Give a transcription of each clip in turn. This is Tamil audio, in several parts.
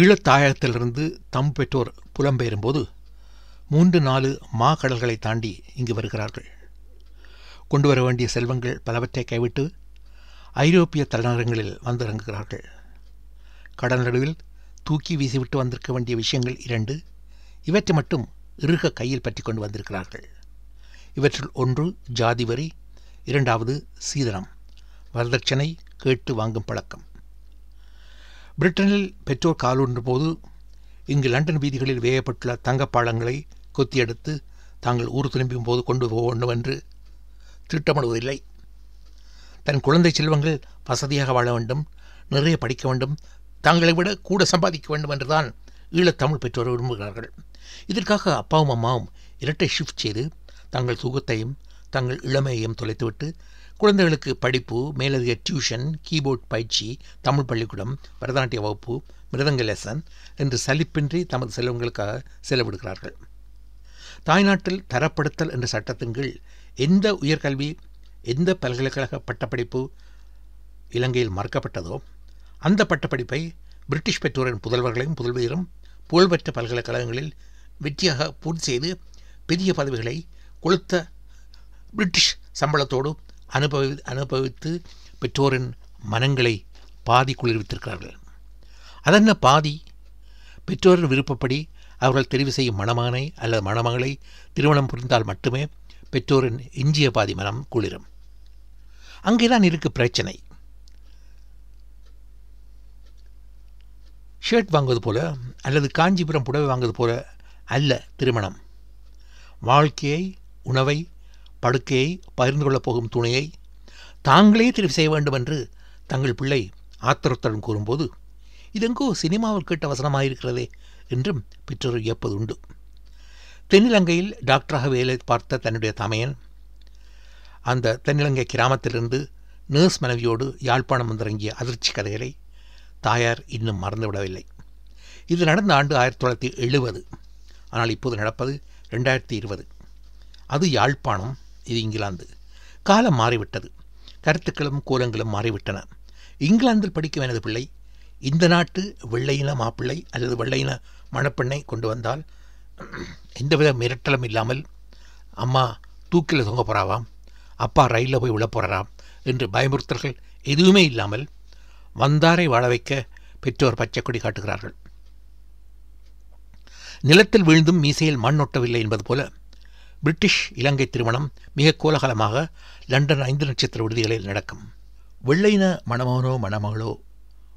ஈழத்தாயகத்திலிருந்து தம் பெற்றோர் புலம்பெயரும்போது மூன்று நாலு மா கடல்களை தாண்டி இங்கு வருகிறார்கள். கொண்டு வர வேண்டிய செல்வங்கள் பலவற்றை கைவிட்டு ஐரோப்பிய தலைநகரங்களில் வந்திறங்குகிறார்கள் கடல் நடுவில் தூக்கி வீசிவிட்டு வந்திருக்க வேண்டிய விஷயங்கள் இரண்டு இவற்றை மட்டும் இறுக கையில் பற்றி கொண்டு வந்திருக்கிறார்கள். இவற்றுள் ஒன்று ஜாதி வரி இரண்டாவது சீதனம் வரதட்சணை கேட்டு வாங்கும் பழக்கம். பிரிட்டனில் பெற்றோர் காலூன்ற போது இங்கு லண்டன் வீதிகளில் வேயப்பட்டுள்ள தங்கப்பாளங்களை கொத்தியெடுத்து தாங்கள் ஊர் திரும்பும் போது கொண்டு போக வேண்டும் என்று திட்டமிடுவதில்லை. தன் குழந்தை செல்வங்கள் வசதியாக வாழ வேண்டும் நிறைய படிக்க வேண்டும் தங்களை விட கூட சம்பாதிக்க வேண்டும் என்றுதான் ஈழத்தமிழ் பெற்றோர் விரும்புகிறார்கள். இதற்காக அப்பாவும் அம்மாவும் இரட்டை ஷிஃப்ட் செய்து தங்கள் சுகத்தையும் தங்கள் இளமையையும் தொலைத்துவிட்டு குழந்தைகளுக்கு படிப்பு மேலதிக டியூஷன் கீபோர்ட் பயிற்சி தமிழ் பள்ளிக்கூடம் பரதநாட்டிய வகுப்பு மிருதங்க லெசன் என்று சலிப்பின்றி தமது செல்வங்களுக்காக செலவிடுகிறார்கள். தாய்நாட்டில் தரப்படுத்தல் என்ற சட்டத்தின் கீழ் எந்த உயர்கல்வி எந்த பல்கலைக்கழக பட்டப்படிப்பு இலங்கையில் மறுக்கப்பட்டதோ அந்த பட்டப்படிப்பை பிரிட்டிஷ் பெற்றோரின் புதல்வர்களையும் புதல்வியரும் புகழ்பெற்ற பல்கலைக்கழகங்களில் வெற்றியாக பூர்த்தி செய்து பெரிய பதவிகளை கொளுத்த பிரிட்டிஷ் சம்பளத்தோடு அனுபவி அனுபவித்து பெற்றோரின் மனங்களை பாதி குளிர்வித்திருக்கிறார்கள். அதென்ன பாதி? பெற்றோரின் விருப்பப்படி அவர்கள் தெரிவு செய்யும் மணமானை அல்லது மணமகளை திருமணம் புரிந்தால் மட்டுமே பெற்றோரின் எஞ்சிய பாதி மனம் குளிரும். அங்கேதான் இருக்கு பிரச்சனை. ஷர்ட் வாங்குவது போல அல்லது காஞ்சிபுரம் புடவை வாங்குவது போல அல்ல திருமணம். வாழ்க்கையை உணவை படுக்கையை பகிர்ந்து கொள்ளப் போகும் துணையை தாங்களே தெரிவு செய்ய வேண்டும் என்று தங்கள் பிள்ளை ஆத்திரத்துடன் கூறும்போது இதெங்கோ சினிமாவில் கேட்ட வசனமாயிருக்கிறதே என்றும் பெற்றோர் வியப்பது உண்டு தென்னிலங்கையில் டாக்டராக வேலை பார்த்த தன்னுடைய தமையன் அந்த தென்னிலங்கை கிராமத்திலிருந்து நர்ஸ் மனைவியோடு யாழ்ப்பாணம் வந்திறங்கிய அதிர்ச்சி கதைகளை தாயார் இன்னும் மறந்துவிடவில்லை. இது நடந்த ஆண்டு ஆயிரத்தி தொள்ளாயிரத்தி எழுபது. ஆனால் இப்போது நடப்பது ரெண்டாயிரத்தி இருபது. அது யாழ்ப்பாணம் இது இங்கிலாந்து. காலம் மாறிவிட்டது. கருத்துக்களும் கோலங்களும் மாறிவிட்டன. இங்கிலாந்தில் படிக்கும் எனது பிள்ளை. இந்த நாட்டு வெள்ளையின மாப்பிள்ளை அல்லது வெள்ளையின மணப்பெண்ணை கொண்டு வந்தால் எந்தவித மிரட்டலும் இல்லாமல் அம்மா தூக்கில் தொங்க போகிறாவாம் அப்பா ரயிலில் போய் விழ போகிறாராம் என்று பயமுறுத்தல்கள் எதுவுமே இல்லாமல் வந்தாரை வாழ வைக்க பெற்றோர் பச்சைக்கொடி காட்டுகிறார்கள். நிலத்தில் வீழ்ந்தும் மீசையில் மண் ஒட்டவில்லை என்பது போல பிரிட்டிஷ் இலங்கை திருமணம் மிக கோலாகலமாக லண்டன் ஐந்து நட்சத்திர விடுதிகளில் நடக்கும். வெள்ளையின மணமகனோ மணமகளோ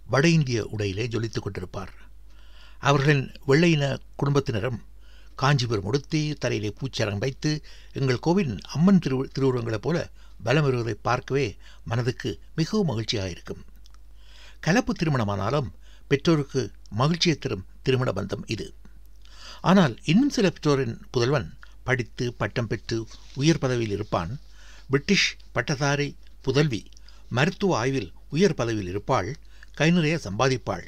வட இந்திய உடையிலே ஜொலித்துக் கொண்டிருப்பார். அவர்களின் வெள்ளையின குடும்பத்தினரும் காஞ்சிபுரம் உடுத்தி தலையிலே பூச்சரம் வைத்து எங்கள் கோவிலின் அம்மன் திரு திருவுருவங்களைப் போல பலம் வருவதை பார்க்கவே மனதுக்கு மிகவும் மகிழ்ச்சியாக இருக்கும் கலப்பு திருமணமானாலும் பெற்றோருக்கு மகிழ்ச்சியை தரும் திருமண பந்தம் இது. ஆனால் இன்னும் சில பெற்றோரின் புதல்வன் படித்து பட்டம் பெற்று உயர் பதவியில் இருப்பான். பிரிட்டிஷ் பட்டதாரி புதல்வி மருத்துவ ஆய்வில் உயர் பதவியில் இருப்பாள். கை நிறைய சம்பாதிப்பாள்.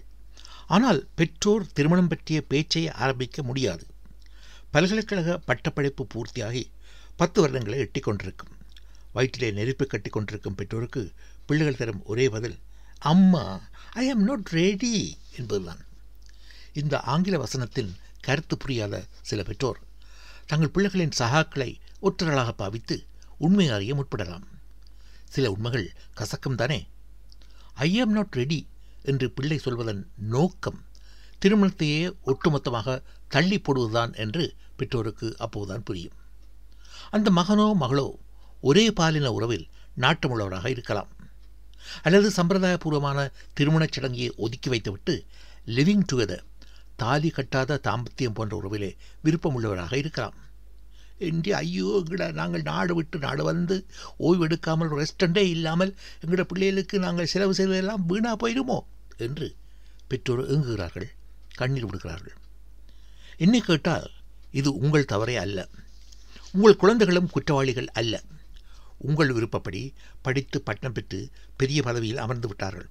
ஆனால் பெற்றோர் திருமணம் பற்றிய பேச்சை ஆரம்பிக்க முடியாது. பல்கலைக்கழக பட்டப்படிப்பு பூர்த்தியாகி பத்து வருடங்களை எட்டி கொண்டிருக்கும். வயிற்றிலே நெருப்பு கட்டி கொண்டிருக்கும் பெற்றோருக்கு பிள்ளைகள் தரும் ஒரே பதில் அம்மா ஐ ஆம் நாட் ரெடி என்பதுதான். இந்த ஆங்கில வசனத்தின் கருத்து புரியாத சில பெற்றோர் தங்கள் பிள்ளைகளின் சகாக்களை ஒற்றர்களாக பாவித்து உண்மை அறிய முற்படலாம். சில உண்மைகள் கசக்கம் தானே ஐ ஆம் நாட் ரெடி என்று பிள்ளை சொல்வதன் நோக்கம் திருமணத்தையே ஒட்டுமொத்தமாக தள்ளி போடுவதுதான் என்று பெற்றோருக்கு அப்போதுதான் புரியும். அந்த மகனோ மகளோ ஒரே பாலின உறவில் நாட்டமுள்ளவராக இருக்கலாம். அல்லது சம்பிரதாயபூர்வமான திருமணச் சடங்கியை ஒதுக்கி வைத்துவிட்டு லிவிங் டுகெதர் தாலி கட்டாத தாம்பத்தியம் போன்ற உறவிலே விருப்பமுள்ளவராக இருக்கலாம். என்று ஐயோ எங்களை நாங்கள் நாடு விட்டு நாடு வந்து ஓய்வெடுக்காமல் ரெஸ்டண்டே இல்லாமல் எங்களோட பிள்ளைகளுக்கு நாங்கள் செலவு செய்வதெல்லாம் வீணாக போயிடுமோ என்று பெற்றோர் ஏங்குகிறார்கள் கண்ணீர் விடுகிறார்கள். என்னை கேட்டால் இது உங்கள் தவறே அல்ல. உங்கள் குழந்தைகளும் குற்றவாளிகள் அல்ல. உங்கள் விருப்பப்படி படித்து பட்டம் பெற்று பெரிய பதவியில் அமர்ந்து விட்டார்கள்.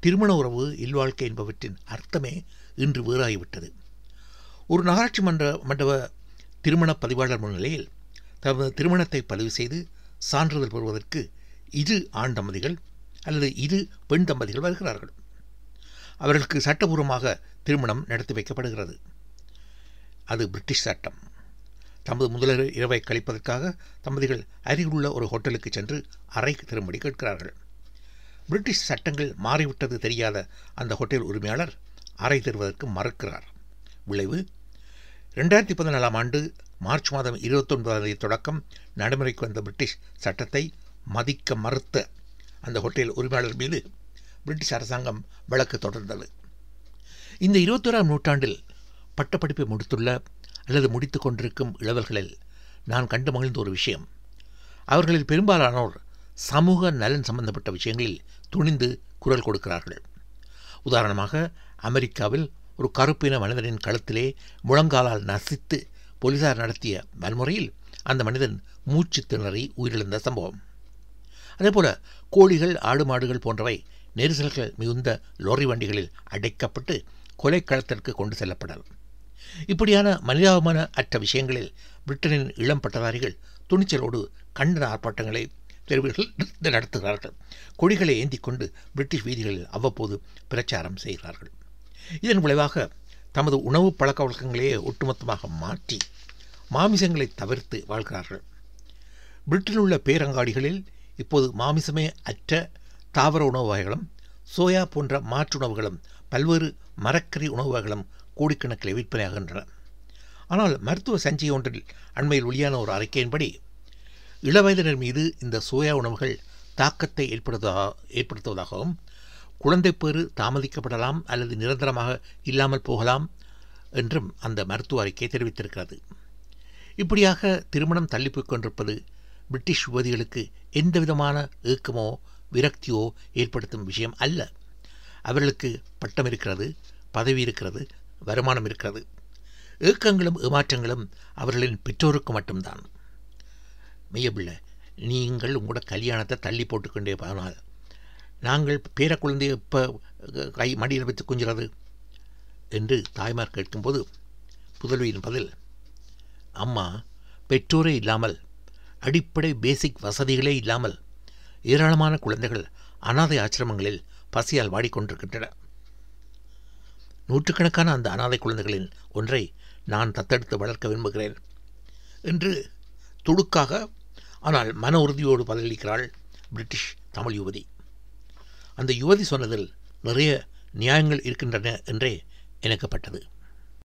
திருமண உறவு இல்வாழ்க்கை என்பவற்றின் அர்த்தமே இன்று வேறாகிவிட்டது. ஒரு நகராட்சி மன்ற மண்டப திருமண பதிவாளர் முன்னிலையில் தமது திருமணத்தை பதிவு செய்து சான்றிதழ் பெறுவதற்கு இரு ஆண் தம்பதிகள் அல்லது இரு பெண் தம்பதிகள் வருகிறார்கள். அவர்களுக்கு சட்டபூர்வமாக திருமணம் நடத்தி வைக்கப்படுகிறது. அது பிரிட்டிஷ் சட்டம். தமது முதலர் இரவை கழிப்பதற்காக தம்பதிகள் அருகிலுள்ள ஒரு ஹோட்டலுக்கு சென்று அறைக்கு திரும்படி கேட்கிறார்கள். பிரிட்டிஷ் சட்டங்கள் மாறிவிட்டது தெரியாத அந்த ஹோட்டல் உரிமையாளர் அறை தருவதற்கு மறுக்கிறார். விளைவு ரெண்டாயிரத்தி பதினாலாம் ஆண்டு மார்ச் மாதம் இருபத்தொன்பதாம் தேதி தொடக்கம். நடைமுறைக்கு வந்த பிரிட்டிஷ் சட்டத்தை மதிக்க மறுத்த அந்த ஹோட்டல் உரிமையாளர் மீது பிரிட்டிஷ் அரசாங்கம் வழக்கு தொடர்ந்தது. இந்த இருபத்தோராம் நூற்றாண்டில் பட்டப்படிப்பை முடித்துள்ள அல்லது முடித்து கொண்டிருக்கும் இளவல்களில் நான் கண்டு மகிழ்ந்த ஒரு விஷயம். அவர்களில் பெரும்பாலானோர் சமூக நலன் சம்பந்தப்பட்ட விஷயங்களில் துணிந்து குரல் கொடுக்கிறார்கள். உதாரணமாக அமெரிக்காவில் ஒரு கருப்பின மனிதனின் கழுத்திலே முழங்காலால் நசித்து போலீசார் நடத்திய வன்முறையில் அந்த மனிதன் மூச்சு திணறி உயிரிழந்த சம்பவம். அதேபோல கோழிகள் ஆடு மாடுகள் போன்றவை நெரிசல்கள் மிகுந்த லோரி வண்டிகளில் அடைக்கப்பட்டு கொலைக்களத்திற்கு கொண்டு செல்லப்படல் இப்படியான மனிதாபமான அற்ற விஷயங்களில் பிரிட்டனின் இளம் பட்டதாரிகள் துணிச்சலோடு கண்டன ஆர்ப்பாட்டங்களை தெருவுகள் நடத்துகிறார்கள். கொடிகளை ஏந்தி கொண்டு பிரிட்டிஷ் வீதிகளில் அவ்வப்போது பிரச்சாரம் செய்கிறார்கள். இதன் விளைவாக தமது உணவு பழக்க வழக்கங்களையே ஒட்டுமொத்தமாக மாற்றி மாமிசங்களை தவிர்த்து வாழ்கிறார்கள். பிரிட்டனில் உள்ள பேரங்காடிகளில் இப்போது மாமிசமே அற்ற தாவர உணவு வகைகளும் சோயா போன்ற மாற்று உணவுகளும் பல்வேறு மரக்கறி உணவு வகைகளும் கோடிக்கணக்கில் விற்பனையாகின்றன. ஆனால் மருத்துவ சஞ்சிகை ஒன்றில் அண்மையில் வெளியான ஒரு அறிக்கையின்படி இளவயதினர் மீது இந்த சோயா உணவுகள் தாக்கத்தை ஏற்படுத்துவதா ஏற்படுத்துவதாகவும் குழந்தைப்பேறு தாமதிக்கப்படலாம் அல்லது நிரந்தரமாக இல்லாமல் போகலாம் என்றும் அந்த மருத்துவ அறிக்கை தெரிவித்திருக்கிறது. இப்படியாக திருமணம் தள்ளிப்போய் கொண்டிருப்பது பிரிட்டிஷ் யுவதிகளுக்கு எந்த விதமான ஏக்கமோ விரக்தியோ ஏற்படுத்தும் விஷயம் அல்ல. அவர்களுக்கு பட்டம் இருக்கிறது பதவி இருக்கிறது வருமானம் இருக்கிறது. ஏக்கங்களும் ஏமாற்றங்களும் அவர்களின் பெற்றோருக்கு மட்டும்தான். மெய்யபிள்ளை நீங்கள் உங்களோட கல்யாணத்தை தள்ளி போட்டுக்கொண்டே போனால் நாங்கள் பேர குழந்தைய இப்போ கை மடியில் வைத்து குஞ்சுறது என்று தாய்மார் கேட்கும்போது புதல்வியின் பதில் அம்மா பெற்றோரே இல்லாமல் அடிப்படை பேசிக் வசதிகளே இல்லாமல் ஏராளமான குழந்தைகள் அனாதை ஆசிரமங்களில் பசியால் வாடிக்கொண்டிருக்கின்றன. நூற்றுக்கணக்கான அந்த அனாதை குழந்தைகளின் ஒன்றை நான் தத்தெடுத்து வளர்க்க விரும்புகிறேன் என்று துடுக்காக ஆனால் மன உறுதியோடு பதிலளிக்கிறாள் பிரிட்டிஷ் தமிழ் யுவதி. அந்த யுவதி சொன்னதில் நிறைய நியாயங்கள் இருக்கின்றன என்றே எனக்குப்பட்டது